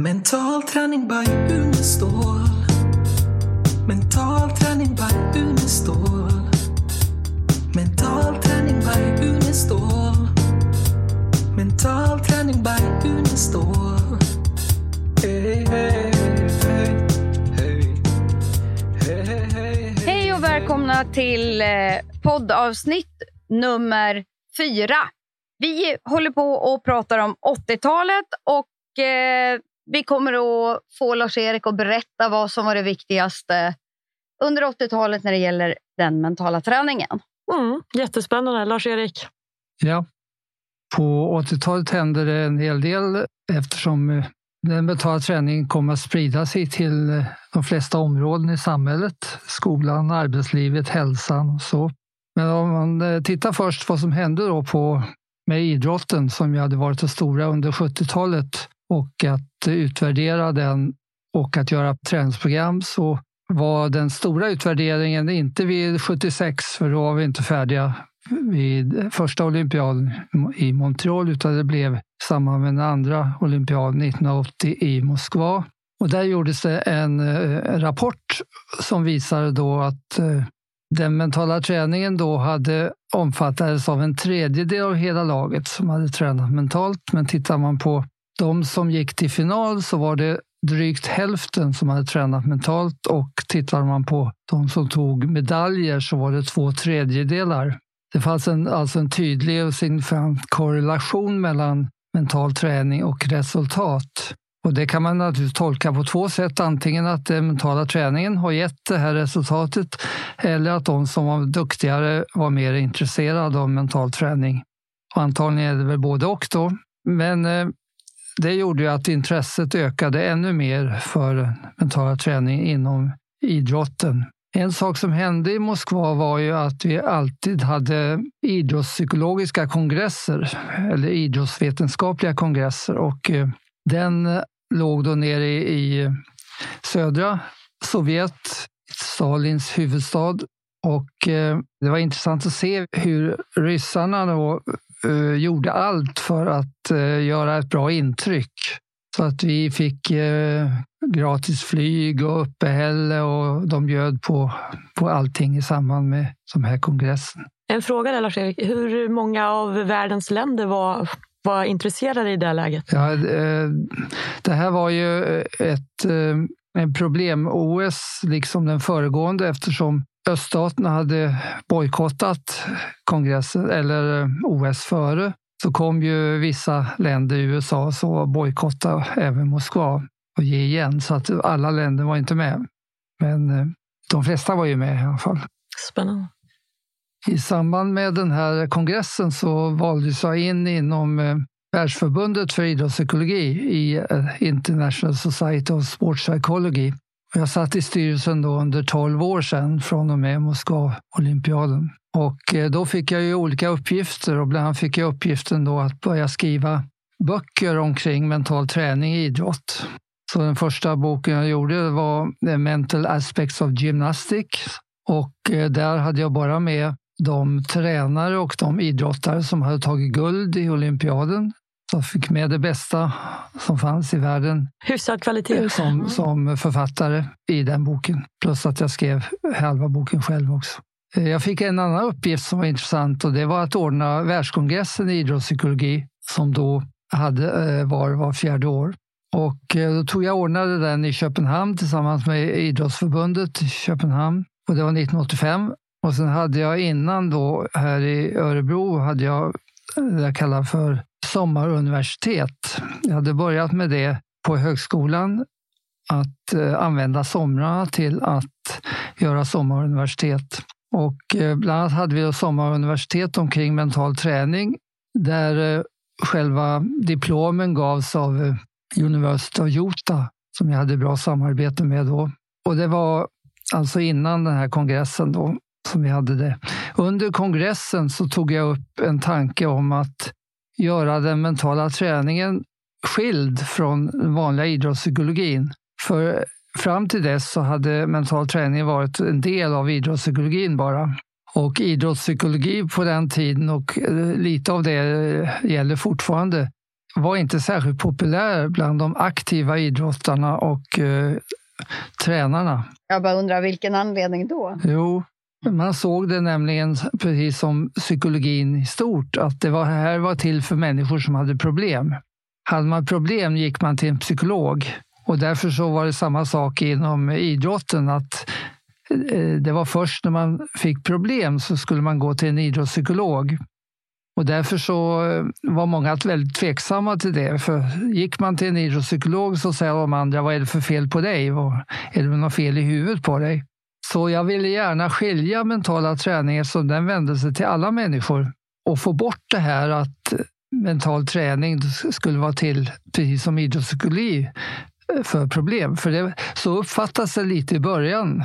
Mental träning by Unestål. Mental träning by Unestål. Mental träning by Unestål. Mental träning by Unestål. Hey, hey, hey, Hej och välkomna till eh, poddavsnitt nummer fyra. Vi håller på och pratar om 80-talet och eh, vi kommer att få Lars-Erik att berätta vad som var det viktigaste under 80-talet när det gäller den mentala träningen. Mm, jättespännande. Lars-Erik? Ja, på 80-talet hände det en hel del eftersom eh, den mentala träningen kom att sprida sig till eh, de flesta områden i samhället. Skolan, arbetslivet, hälsan och så. Men om man eh, tittar först vad som hände då på, med idrotten som ju hade varit det stora under 70-talet och att utvärdera den och att göra träningsprogram så var den stora utvärderingen inte vid 76, för då var vi inte färdiga vid första olympiaden i Montreal, utan det blev i samband med den andra olympiaden 1980 i Moskva. Och där gjordes det en eh, rapport som visade då att eh, den mentala träningen då hade omfattades av en tredjedel av hela laget som hade tränat mentalt. Men tittar man på de som gick till final så var det drygt hälften som hade tränat mentalt och tittar man på de som tog medaljer så var det två tredjedelar. Det fanns en, alltså en tydlig och signifikant korrelation mellan mental träning och resultat. Och det kan man naturligtvis tolka på två sätt. Antingen att den mentala träningen har gett det här resultatet eller att de som var duktigare var mer intresserade av mental träning. Och antagligen är det väl både och då. Men eh, det gjorde ju att intresset ökade ännu mer för mentala träning inom idrotten. En sak som hände i Moskva var ju att vi alltid hade idrottspsykologiska kongresser eller idrottsvetenskapliga kongresser och eh, den låg då nere i södra Sovjet, Stalins huvudstad. Och eh, det var intressant att se hur ryssarna då eh, gjorde allt för att göra ett bra intryck. Så att vi fick gratis flyg och uppehälle och de bjöd på, på allting i samband med den här kongressen. En fråga där, Lars-Erik. Hur många av världens länder var, var intresserade i det läget? Ja, det här var ju ett en problem-OS, liksom den föregående, eftersom öststaterna hade bojkottat kongressen eller OS före så kom ju vissa länder i USA så bojkotta även Moskva och ge igen. Så att alla länder var inte med. Men eh, de flesta var ju med i alla fall. Spännande. I samband med den här kongressen så valdes jag in inom eh, Världsförbundet för idrottspsykologi i eh, International Society of Sports Psychology. Jag satt i styrelsen då under 12 år sedan från och med Moskva-olympiaden. Och eh, då fick jag ju olika uppgifter och bland annat fick jag uppgiften då att börja skriva böcker omkring mental träning i idrott. Så den första boken jag gjorde var The Mental Aspects of Gymnastics och eh, där hade jag bara med de tränare och de idrottare som hade tagit guld i olympiaden. Jag fick med det bästa som fanns i världen. Hyfsad kvalitet. Som, som författare i den boken. Plus att jag skrev halva boken själv också. Eh, jag fick en annan uppgift som var intressant och det var att ordna världskongressen i idrottspsykologi som då hade, eh, var var fjärde år. Och eh, då tog jag ordnade den i Köpenhamn tillsammans med Idrottsförbundet i Köpenhamn. Och det var 1985. Och sen hade jag innan då här i Örebro hade jag det jag kallar för sommaruniversitet. Jag hade börjat med det på högskolan att eh, använda somrarna till att göra sommaruniversitet. Och eh, bland annat hade vi då sommaruniversitet omkring mental träning där eh, själva diplomen gavs av University of Utah som jag hade bra samarbete med då. Och det var alltså innan den här kongressen då som vi hade det. Under kongressen så tog jag upp en tanke om att göra den mentala träningen skild från den vanliga idrottspsykologin. För fram till dess så hade mental träning varit en del av idrottspsykologin bara. Och idrottspsykologi på den tiden och lite av det gäller fortfarande var inte särskilt populär bland de aktiva idrottarna och eh, tränarna. Jag bara undrar vilken anledning då? Jo, Mm. man såg det nämligen precis som psykologin i stort, att det var, här var till för människor som hade problem. Hade man problem gick man till en psykolog och därför så var det samma sak inom idrotten. att eh, Det var först när man fick problem så skulle man gå till en idrottspsykolog. Och därför så eh, var många väldigt tveksamma till det. För gick man till en idrottspsykolog så säger de andra, vad är det för fel på dig? Är det något fel i huvudet på dig? Så jag ville gärna skilja mentala träning eftersom den vände sig till alla människor och få bort det här att mental träning skulle vara till, precis som idrottspsykologi, för problem. För det, så uppfattas det lite i början.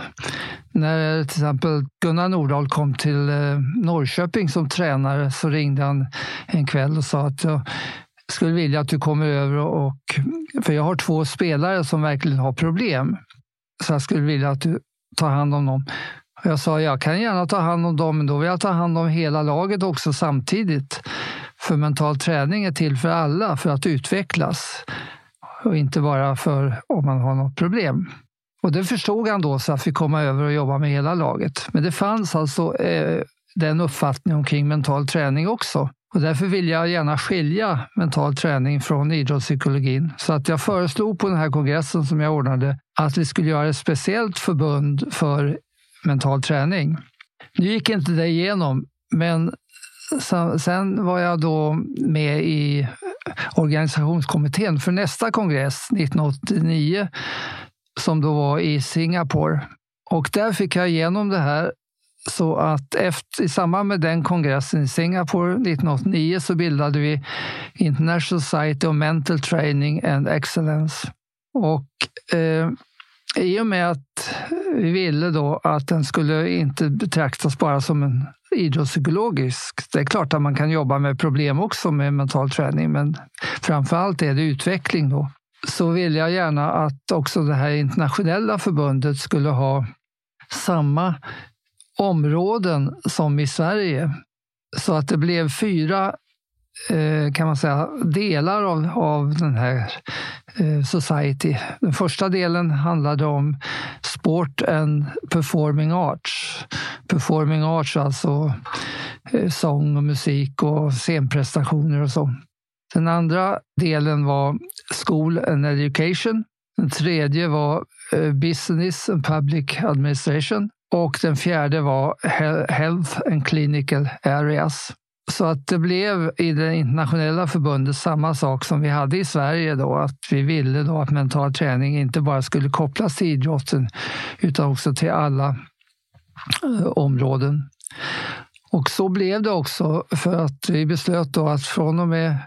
När till exempel Gunnar Nordahl kom till eh, Norrköping som tränare så ringde han en kväll och sa att jag skulle vilja att du kommer över och... För jag har två spelare som verkligen har problem. Så jag skulle vilja att du ta hand om dem. Jag sa jag kan gärna ta hand om dem, men då vill jag ta hand om hela laget också samtidigt. För mental träning är till för alla, för att utvecklas och inte bara för om man har något problem. Och det förstod han då så att vi kom över och jobba med hela laget. Men det fanns alltså eh, den uppfattningen omkring mental träning också. Och därför vill jag gärna skilja mental träning från idrottspsykologin. Så att jag föreslog på den här kongressen som jag ordnade att vi skulle göra ett speciellt förbund för mental träning. Nu gick inte det igenom, men sen var jag då med i organisationskommittén för nästa kongress 1989 som då var i Singapore. Och där fick jag igenom det här så att efter, i samband med den kongressen i Singapore 1989 så bildade vi International Society of Mental Training and Excellence. Och eh, i och med att vi ville då att den skulle inte betraktas bara som en idrottspsykologisk. Det är klart att man kan jobba med problem också med mental träning, men framför allt är det utveckling då. Så vill jag gärna att också det här internationella förbundet skulle ha samma områden som i Sverige. Så att det blev fyra Eh, kan man säga, delar av, av den här eh, Society. Den första delen handlade om Sport and Performing Arts. Performing Arts, alltså eh, sång och musik och scenprestationer och så. Den andra delen var School and Education. Den tredje var eh, Business and Public Administration. Och den fjärde var Health and Clinical Areas. Så att det blev i det internationella förbundet samma sak som vi hade i Sverige då, att vi ville då att mental träning inte bara skulle kopplas till idrotten utan också till alla eh, områden. Och så blev det också för att vi beslöt då att från och med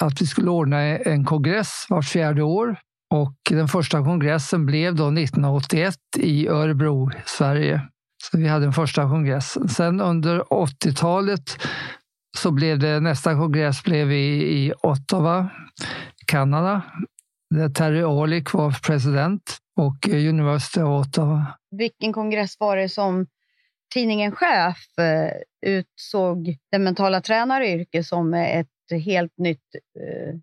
att vi skulle ordna en kongress vart fjärde år och den första kongressen blev då 1981 i Örebro, Sverige. Så vi hade den första kongressen. Sen under 80-talet så blev det nästa kongress blev i, i Ottawa, Kanada, där Terry Orlick var president och University of Ottawa. Vilken kongress var det som tidningen Chef eh, utsåg det mentala tränaryrket som ett helt nytt eh,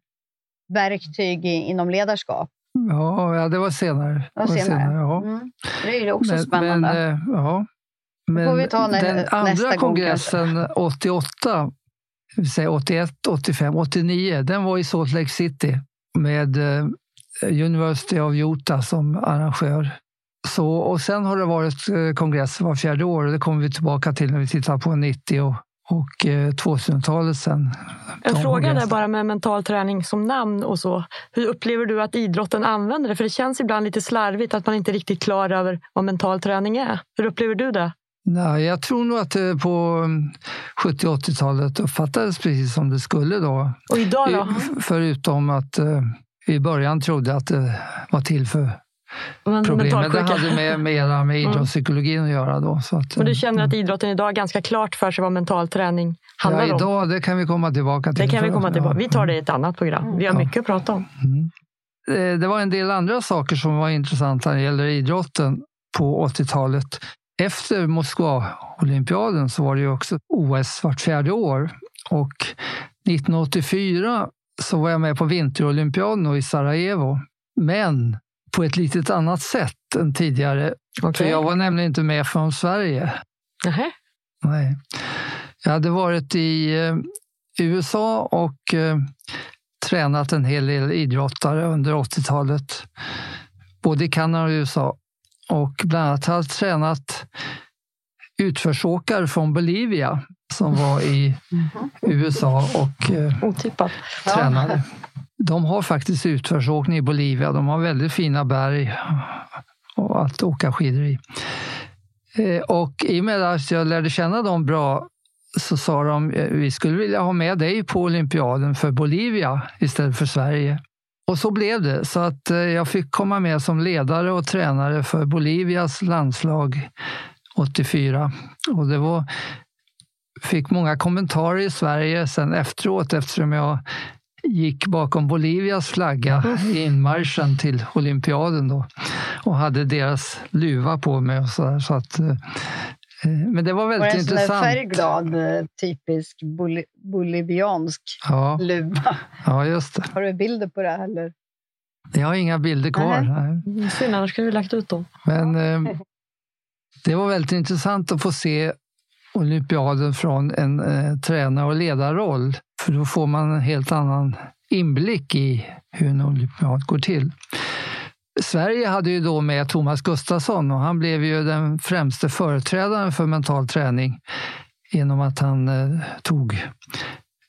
verktyg inom ledarskap? Ja, det var senare. Det var senare. senare ja. Mm. Det är ju också men, spännande. Men, eh, ja. Men den andra kongressen 88 säga 81, 85, 89, den var i Salt Lake City med eh, University of Utah som arrangör. Så, och sen har det varit eh, kongress var fjärde år och det kommer vi tillbaka till när vi tittar på 90 och, och 2000-talet eh, sen. En fråga där bara med mental träning som namn och så. Hur upplever du att idrotten använder det? För det känns ibland lite slarvigt att man inte är riktigt klar över vad mental träning är. Hur upplever du det? Nej, jag tror nog att det på 70 80-talet uppfattades precis som det skulle då. Och idag då? Förutom att uh, i början trodde att det var till för men problemet det hade med, mera med mm. idrottspsykologin att göra. Då, så att, Men du känner att mm. idrotten idag är ganska klart för sig vad mental träning handlar ja, idag, om? Det kan vi komma tillbaka till. Det kan vi komma tillbaka. Vi tar det i ett annat program. Vi har ja. mycket att prata om. Mm. Eh, det var en del andra saker som var intressanta när det gäller idrotten på 80-talet efter Moskva-olympiaden så var det ju också OS vart fjärde år. Och 1984 så var jag med på vinterolympiaden i Sarajevo. Men på ett litet annat sätt än tidigare. Okej. För jag var nämligen inte med från Sverige. Nähä. Nej. Jag hade varit i eh, USA och eh, tränat en hel del idrottare under 80-talet. Både i Kanada och USA. Och bland annat jag tränat utförsåkare från Bolivia som var i USA och eh, Otippat. tränade. De har faktiskt utförsåkning i Bolivia. De har väldigt fina berg och att åka skidor i. Eh, Och i och med att jag lärde känna dem bra så sa de eh, vi skulle vilja ha med dig på olympiaden för Bolivia istället för Sverige. Och så blev det. Så att eh, jag fick komma med som ledare och tränare för Bolivias landslag 84. Och det var, fick många kommentarer i Sverige sen efteråt eftersom jag gick bakom Bolivias flagga i inmarschen till olympiaden då och hade deras luva på mig. Och så där, så att, eh, men det var väldigt det en intressant. färgglad, eh, typisk boli boliviansk Ja, luva? ja, just det. Har du bilder på det? Eller? Jag har inga bilder kvar. Nej. Nej. Synd, annars skulle vi lagt ut dem. Men eh, det var väldigt intressant att få se olympiaden från en eh, tränar och ledarroll. För då får man en helt annan inblick i hur en olympiad går till. Sverige hade ju då med Thomas Gustafsson och han blev ju den främste företrädaren för mental träning genom att han eh, tog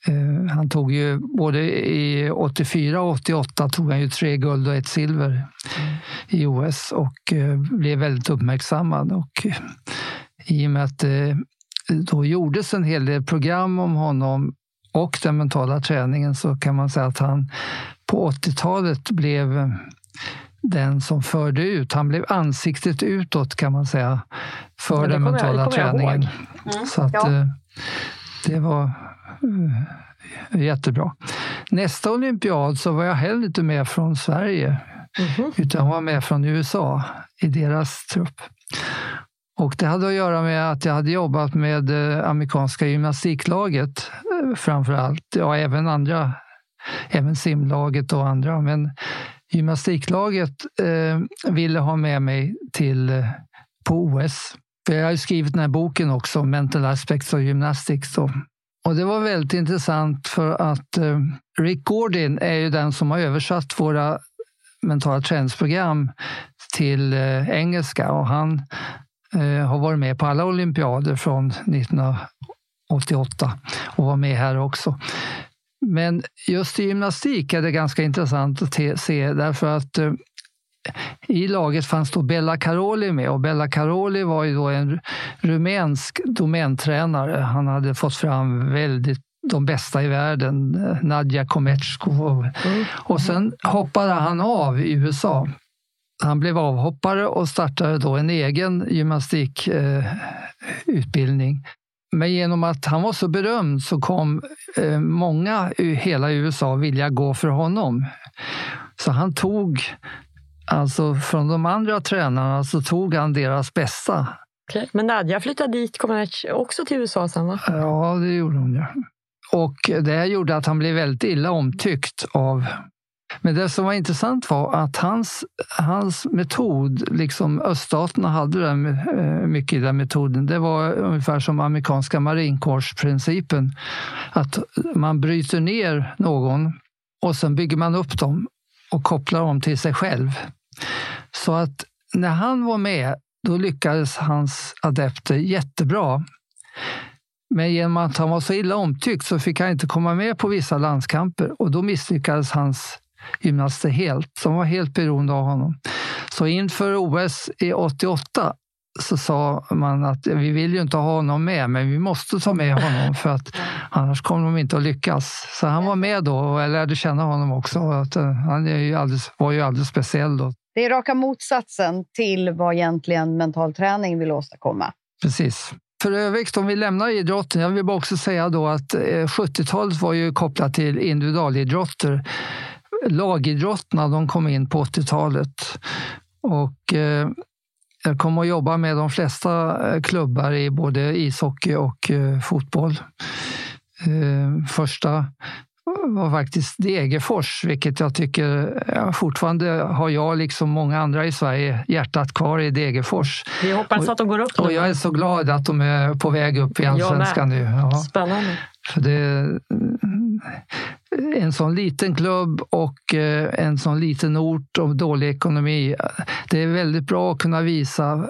eh, han tog ju både i 84 och 88 tog han ju tre guld och ett silver i OS och eh, blev väldigt uppmärksammad. Och eh, I och med att det då gjordes en hel del program om honom och den mentala träningen så kan man säga att han på 80-talet blev eh, den som förde ut. Han blev ansiktet utåt kan man säga för Ja, den mentala jag träningen. ihåg. Så att, Ja. eh, det var eh, jättebra. Nästa olympiad så var jag heller inte med från Sverige Mhm. utan var med från USA i deras trupp. Och det hade att göra med att jag hade jobbat med eh, amerikanska gymnastiklaget framför allt. Ja, även andra, även simlaget och andra. Men gymnastiklaget eh, ville ha med mig till eh, på OS. För jag har ju skrivit den här boken också, Mental Aspects of Gymnastics. Då. Och det var väldigt intressant för att eh, Rick Gordon är ju den som har översatt våra mentala träningsprogram till eh, engelska och han eh, har varit med på alla olympiader från 1988 och var med här också. Men just i gymnastik är det ganska intressant att se därför att eh, i laget fanns då Bella Caroli med och Bella Caroli var ju då en rumänsk domäntränare. Han hade fått fram väldigt de bästa i världen, eh, Nadja Kometsko. Mm. Och sen hoppade han av i USA. Han blev avhoppare och startade då en egen gymnastikutbildning. Men genom att han var så berömd så kom eh, många i hela USA vilja gå för honom. Så han tog, alltså från de andra tränarna så tog han deras bästa. Okej. Men Nadja flyttade dit jag också till USA sen va? Ja, det gjorde hon ju. Och det gjorde att han blev väldigt illa omtyckt av men det som var intressant var att hans, hans metod, liksom öststaterna hade den, eh, mycket i den metoden, det var ungefär som amerikanska marinkårsprincipen. Att man bryter ner någon och sen bygger man upp dem och kopplar dem till sig själv. Så att när han var med, då lyckades hans adepter jättebra. Men genom att han var så illa omtyckt så fick han inte komma med på vissa landskamper och då misslyckades hans gymnaster helt. De var helt beroende av honom. Så inför OS i 88 så sa man att vi vill ju inte ha honom med, men vi måste ta med honom för att annars kommer de inte att lyckas. Så han var med då och jag lärde känna honom också. Eh, han är ju alldeles, var ju alldeles speciell då. Det är raka motsatsen till vad egentligen mental träning vill åstadkomma. Precis. För övrigt, om vi lämnar idrotten, jag vill bara också säga då att eh, 70-talet var ju kopplat till individualidrotter. Lagidrotterna de kom in på 80-talet. Och eh, jag kom att jobba med de flesta eh, klubbar i både ishockey och eh, fotboll. Eh, första var faktiskt Degerfors, vilket jag tycker ja, fortfarande har jag, liksom många andra i Sverige, hjärtat kvar i Degerfors. Vi hoppas att de går upp nu. Och jag är så glad att de är på väg upp i allsvenskan nu. Ja. Spännande. För det, en sån liten klubb och eh, en sån liten ort och dålig ekonomi. Det är väldigt bra att kunna visa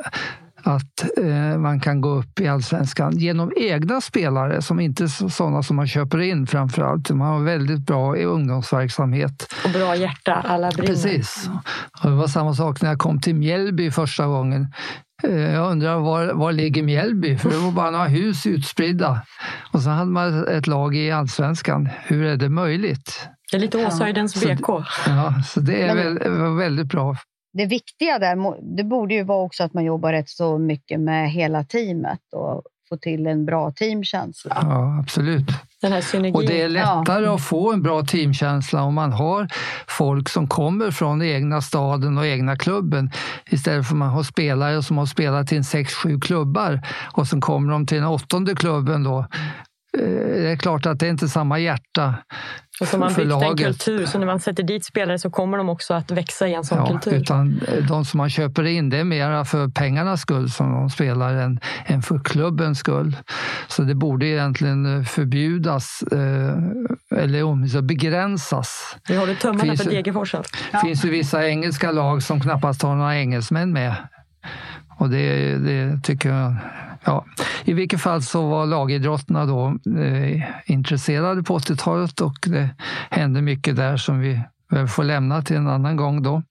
att eh, man kan gå upp i allsvenskan genom egna spelare som inte är sådana som man köper in framför allt. Man har väldigt bra ungdomsverksamhet. Och bra hjärta, alla brinner. Precis. Och det var samma sak när jag kom till Mjällby första gången. Jag undrar var, var ligger Mjällby? För det var bara några hus utspridda. Och så hade man ett lag i allsvenskan. Hur är det möjligt? Det är lite Åshöjdens Ja. BK. Ja, så det är Men- väl, väldigt bra. Det viktiga där det borde ju vara också att man jobbar rätt så mycket med hela teamet och få till en bra teamkänsla. Ja, absolut. Den här synergin. Och det är Ja. lättare att få en bra teamkänsla om man har folk som kommer från egna staden och egna klubben istället för att man har spelare som har spelat i en sex, sju klubbar och så kommer de till den åttonde klubben då. Eh, Det är klart att det är inte samma hjärta och så har man för byggt en kultur, så när man sätter dit spelare så kommer de också att växa i en sån Ja, kultur. utan eh, de som man köper in, det är mera för pengarnas skull som de spelar än, än för klubbens skull. Så det borde egentligen eh, förbjudas eh, eller åtminstone begränsas. Vi håller tummarna Finns för det- Degerforsen. Det finns ju vissa engelska lag som knappast har några engelsmän med. Och det, det tycker jag... Ja. I vilket fall så var lagidrotterna då eh, intresserade på 80-talet och det hände mycket där som vi får lämna till en annan gång då.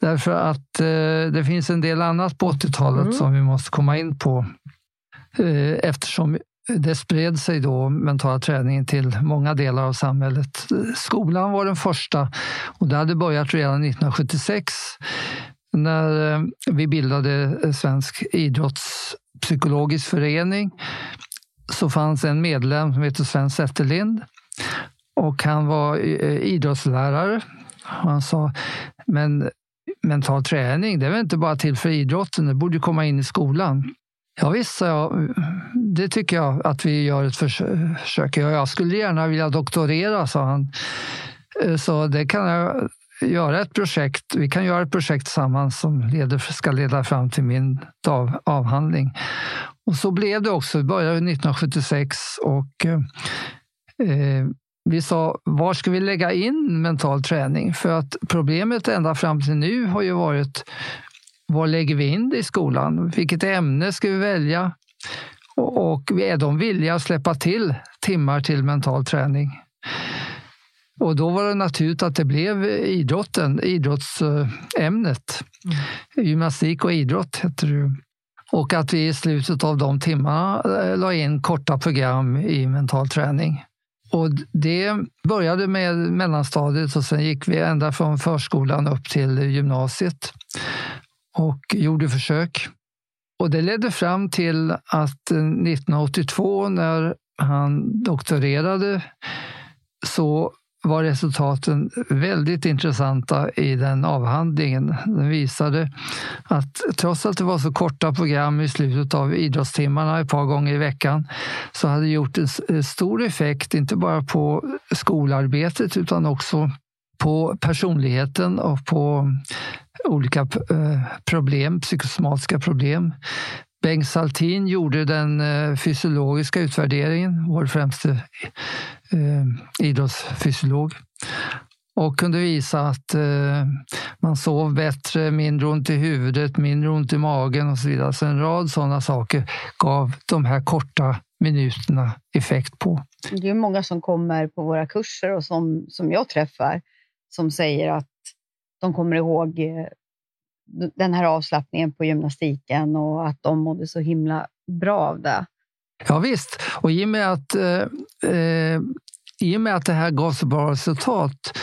Därför att eh, det finns en del annat på 80-talet Mm. som vi måste komma in på. Eh, eftersom det spred sig då mental träning till många delar av samhället. Skolan var den första och det hade börjat redan 1976 när eh, vi bildade Svensk psykologisk förening så fanns en medlem som heter Sven Zetterlind och han var eh, idrottslärare. Och Han sa, men mental träning, det är väl inte bara till för idrotten, det borde komma in i skolan. Ja, visst, sa jag. Det tycker jag att vi gör ett försök. Jag skulle gärna vilja doktorera, sa han. Eh, så det kan jag göra ett projekt. Vi kan göra ett projekt tillsammans som leder, ska leda fram till min av, avhandling. Och så blev det också. Det började 1976 och eh, vi sa, var ska vi lägga in mental träning? För att problemet ända fram till nu har ju varit, var lägger vi in det i skolan? Vilket ämne ska vi välja? Och, och är de villiga att släppa till timmar till mental träning? Och då var det naturligt att det blev idrotten, idrottsämnet. Gymnastik och idrott hette det. Och att vi i slutet av de timmarna eh, la in korta program i mental träning. Och det började med mellanstadiet och sen gick vi ända från förskolan upp till gymnasiet och gjorde försök. Och det ledde fram till att 1982 när han doktorerade så var resultaten väldigt intressanta i den avhandlingen. Den visade att trots att det var så korta program i slutet av idrottstimmarna ett par gånger i veckan så hade det gjort en stor effekt, inte bara på skolarbetet utan också på personligheten och på olika eh, problem, psykosomatiska problem. Bengt Saltin gjorde den eh, fysiologiska utvärderingen, vår främste eh, idrottsfysiolog och kunde visa att eh, man sov bättre, mindre ont i huvudet, mindre ont i magen och så vidare. Så en rad sådana saker gav de här korta minuterna effekt på. Det är många som kommer på våra kurser och som, som jag träffar som säger att de kommer ihåg den här avslappningen på gymnastiken och att de mådde så himla bra av det. Ja, visst, och i och med att, eh, eh i och med att det här gav så bra resultat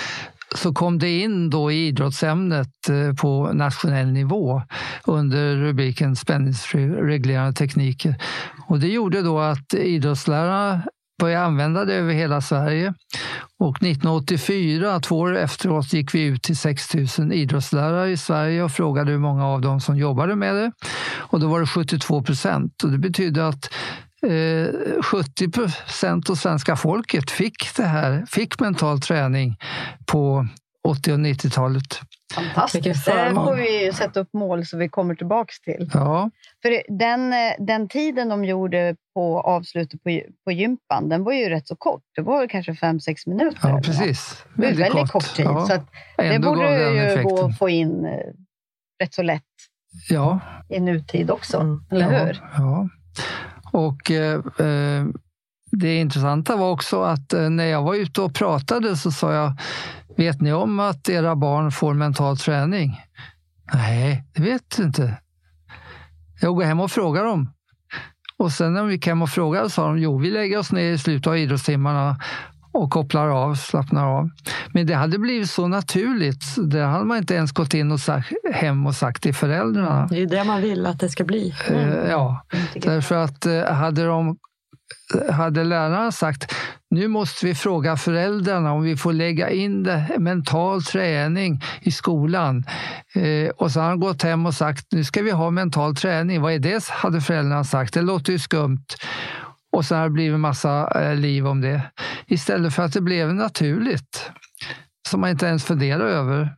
så kom det in då i idrottsämnet eh, på nationell nivå under rubriken spänningsreglerande tekniker. Och det gjorde då att idrottslärarna började använda det över hela Sverige. Och 1984, två år efteråt, gick vi ut till 6 000 idrottslärare i Sverige och frågade hur många av dem som jobbade med det. Och då var det 72 procent. Och det betyder att eh, 70 procent av svenska folket fick det här, fick mental träning på 80 och 90-talet. Fantastiskt. Det förmån. får vi ju sätta upp mål så vi kommer tillbaka till. Ja, För den, eh, den tiden de gjorde på avslutet på, på gympan, den var ju rätt så kort. Det var kanske 5-6 minuter. ja precis. Det är väldigt kort, tid. Ja, Så att det borde ju effekten. gå att få in eh, rätt så lätt Ja, i nutid också. Mm. Eller ja, hur? Ja. Och eh, eh, det intressanta var också att eh, när jag var ute och pratade så sa jag, vet ni om att era barn får mental träning? Nej, det vet du inte. Jag går hem och frågar dem. Och sen när vi gick hem och frågade sa de, jo vi lägger oss ner i slutet av idrottstimmarna och kopplar av, slappnar av. Men det hade blivit så naturligt, det hade man inte ens gått in och sagt, hem och sagt till föräldrarna. Det är det man vill att det ska bli. Eh, ja, Tycker jag. därför att eh, hade, de, hade läraren sagt nu måste vi fråga föräldrarna om vi får lägga in det, mental träning i skolan. Eh, och så har han gått hem och sagt nu ska vi ha mental träning. Vad är det? hade föräldrarna sagt. Det låter ju skumt. Och så har det blivit massa eh, liv om det. Istället för att det blev naturligt. Som man inte ens funderar över.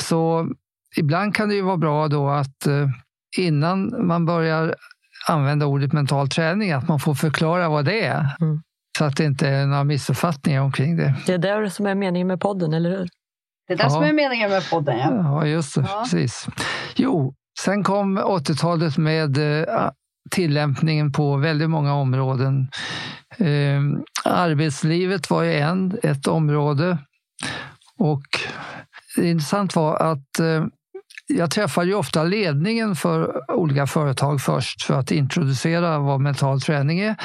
Så ibland kan det ju vara bra då att eh, innan man börjar använda ordet mental träning, att man får förklara vad det är. Mm. Så att det inte är några missuppfattningar omkring det. Det är det som är meningen med podden, eller hur? Det är det Ja. som är meningen med podden. Ja. Ja, just det. Ja. Precis. Jo, sen kom 80-talet med eh, tillämpningen på väldigt många områden. Eh, arbetslivet var ju en, ett område. Och det intressant var att eh, jag träffar ju ofta ledningen för olika företag först för att introducera vad mental träning är.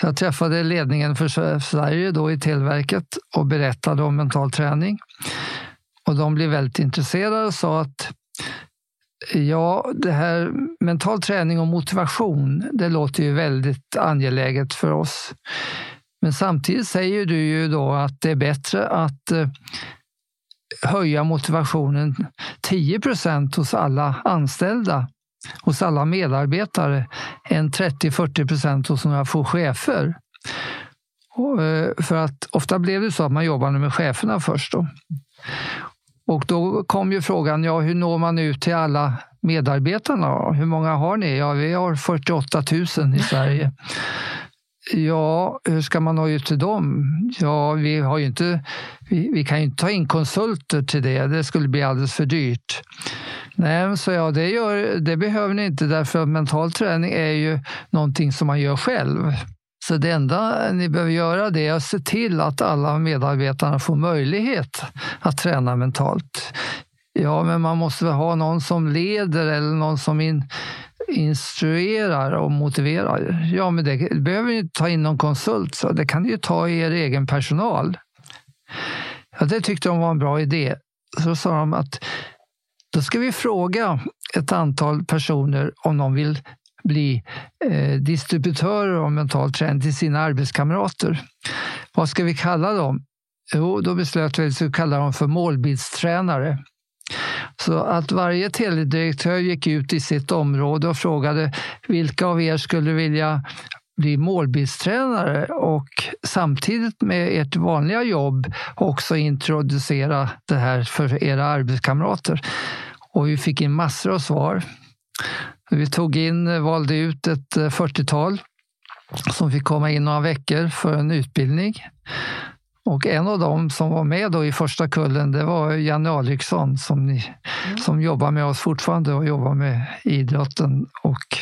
Så jag träffade ledningen för Sverige då i Televerket och berättade om mental träning. Och de blev väldigt intresserade och sa att ja, det här mental träning och motivation, det låter ju väldigt angeläget för oss. Men samtidigt säger du ju då att det är bättre att eh, höja motivationen 10 procent hos alla anställda, hos alla medarbetare, än 30-40 procent hos några få chefer. Eh, för att ofta blev det så att man jobbade med cheferna först. Då. Och då kom ju frågan, ja, hur når man ut till alla medarbetarna? Hur många har ni? Ja, vi har 48 000 i Sverige. Ja, hur ska man nå ut till dem? Ja, vi, har ju inte, vi, vi kan ju inte ta in konsulter till det. Det skulle bli alldeles för dyrt. Nej, så ja, det, gör, det behöver ni inte därför att mental träning är ju någonting som man gör själv. Så det enda ni behöver göra det är att se till att alla medarbetarna får möjlighet att träna mentalt. Ja, men man måste väl ha någon som leder eller någon som in, instruerar och motiverar. Ja, men det behöver ju inte ta in någon konsult, så det kan ni ju ta i er egen personal. Ja, det tyckte de var en bra idé. Så sa de att då ska vi fråga ett antal personer om de vill bli eh, distributörer av mental träning till sina arbetskamrater. Vad ska vi kalla dem? Jo, då beslöt vi att vi kalla dem för målbildstränare. Så att varje teledirektör gick ut i sitt område och frågade vilka av er skulle vilja bli målbildstränare och samtidigt med ert vanliga jobb också introducera det här för era arbetskamrater. Och vi fick in massor av svar. Vi tog in, valde ut ett eh, 40-tal som fick komma in några veckor för en utbildning. Och en av dem som var med då i första kullen, det var Janne Alriksson som, ni, som jobbar med oss fortfarande och jobbar med idrotten och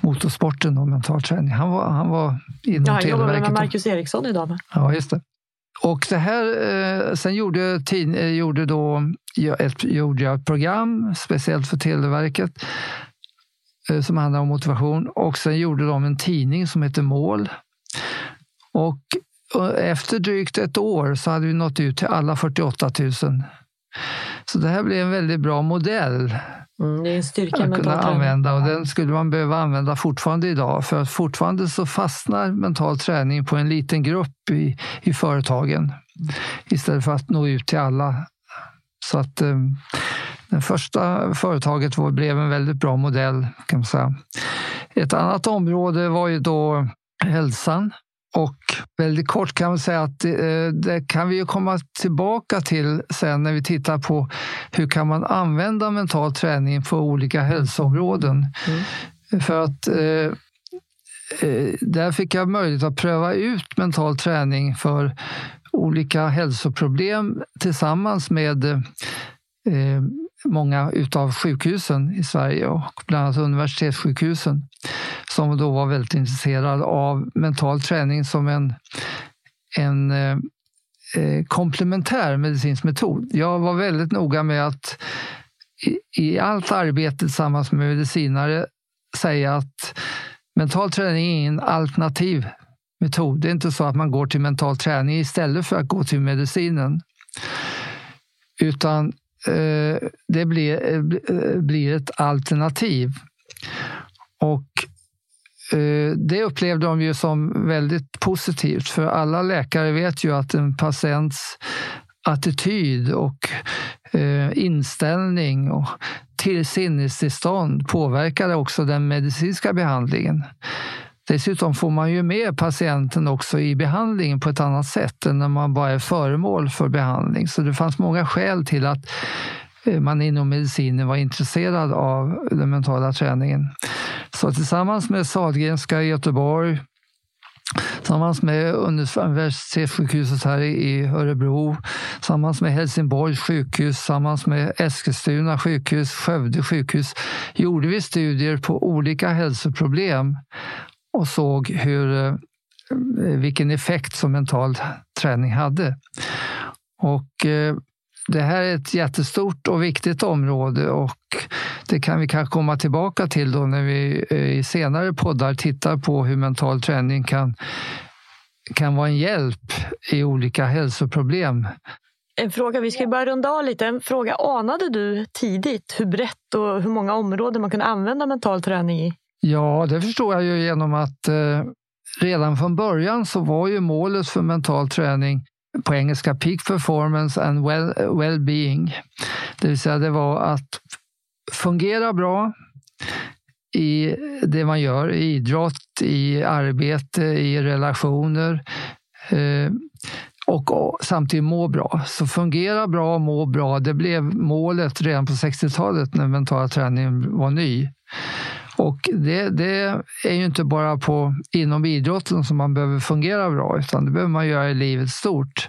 motorsporten och mental träning. Han var, han var inom Ja, jag jobbar med. Marcus Eriksson idag. Med. Ja, just det. Och det här, eh, sen gjorde, eh, gjorde, då, ett, gjorde jag ett program speciellt för Televerket eh, som handlar om motivation och sen gjorde de en tidning som heter Mål. Och och efter drygt ett år så hade vi nått ut till alla 48 000. Så det här blev en väldigt bra modell Mm, det är en styrka att kunna använda och den skulle man behöva använda fortfarande idag för att fortfarande så fastnar mental träning på en liten grupp i, i företagen istället för att nå ut till alla. Så att eh, det första företaget var, blev en väldigt bra modell kan man säga. Ett annat område var ju då hälsan. Och väldigt kort kan man säga att det, det, kan vi komma tillbaka till sen när vi tittar på hur kan man använda mental träning på olika hälsoområden. Mm. För att eh, där fick jag möjlighet att pröva ut mental träning för olika hälsoproblem tillsammans med eh, många utav sjukhusen i Sverige och bland annat universitetssjukhusen som då var väldigt intresserade av mental träning som en, en eh, eh, komplementär medicinsk metod. Jag var väldigt noga med att i, i allt arbete tillsammans med medicinare säga att mental träning är ingen alternativ metod. Det är inte så att man går till mental träning istället för att gå till medicinen. Utan Eh, det blir, eh, eh, blir ett alternativ. Och det upplevde de ju som väldigt positivt, för alla läkare vet ju att en patients attityd och inställning och till sinnestillstånd påverkar också den medicinska behandlingen. Dessutom får man ju med patienten också i behandlingen på ett annat sätt än när man bara är föremål för behandling. Så det fanns många skäl till att eh, man inom medicinen var intresserad av den mentala träningen. Så tillsammans med Sahlgrenska i Göteborg, tillsammans med universitetssjukhuset här i Örebro, tillsammans med Helsingborgs sjukhus, tillsammans med Eskilstuna sjukhus, Skövde sjukhus, gjorde vi studier på olika hälsoproblem och såg hur, eh, vilken effekt som mental träning hade. Och eh, det här är ett jättestort och viktigt område och det kan vi kanske komma tillbaka till då när vi eh, i senare poddar tittar på hur mental träning kan, kan vara en hjälp i olika hälsoproblem. En fråga, vi ska börja runda av lite. En fråga, anade du tidigt hur brett och hur många områden man kunde använda mental träning i? Ja, det förstår jag ju genom att eh, redan från början så var ju målet för mental träning på engelska peak performance and well, well-being. Det vill säga det var att fungera bra i det man gör, i idrott, i arbete, i relationer eh, och samtidigt må bra. Så fungera bra och må bra, det blev målet redan på 60-talet när mentala träningen var ny. Och det, det, är ju inte bara på, inom idrotten som man behöver fungera bra, utan det behöver man göra i livet stort.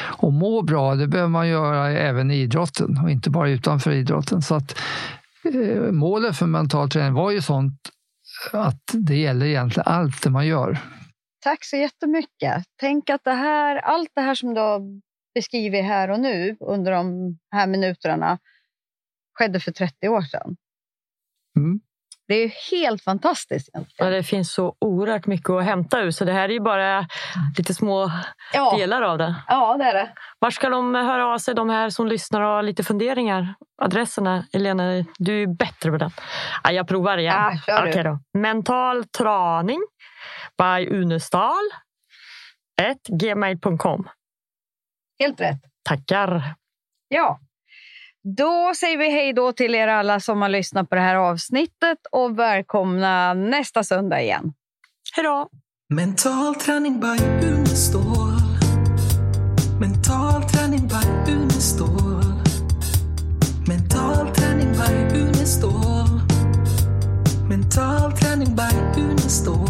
Och må bra, det behöver man göra även i idrotten och inte bara utanför idrotten. Så att eh, målet för mental träning var ju sånt att det gäller egentligen allt det man gör. Tack så jättemycket. Tänk att det här, allt det här som du har beskrivit här och nu under de här minuterna skedde för 30 år sedan. Mm. Det är helt fantastiskt. Ja, det finns så oerhört mycket att hämta ur, så det här är ju bara lite små ja. delar av det. Ja, det är det. Var ska de höra av sig, de här som lyssnar och har lite funderingar? Adresserna, Elena, du är bättre på den. Ja, jag provar igen. Ja, kör okay då. Mental träning by Unestal gmail.com. Helt rätt. Tackar. Ja, då säger vi hej då till er alla som har lyssnat på det här avsnittet och välkomna nästa söndag igen. Hej då! Mental träning by Unestål Mental träning by Unestål Mental träning by Unestål Mental träning by Unestål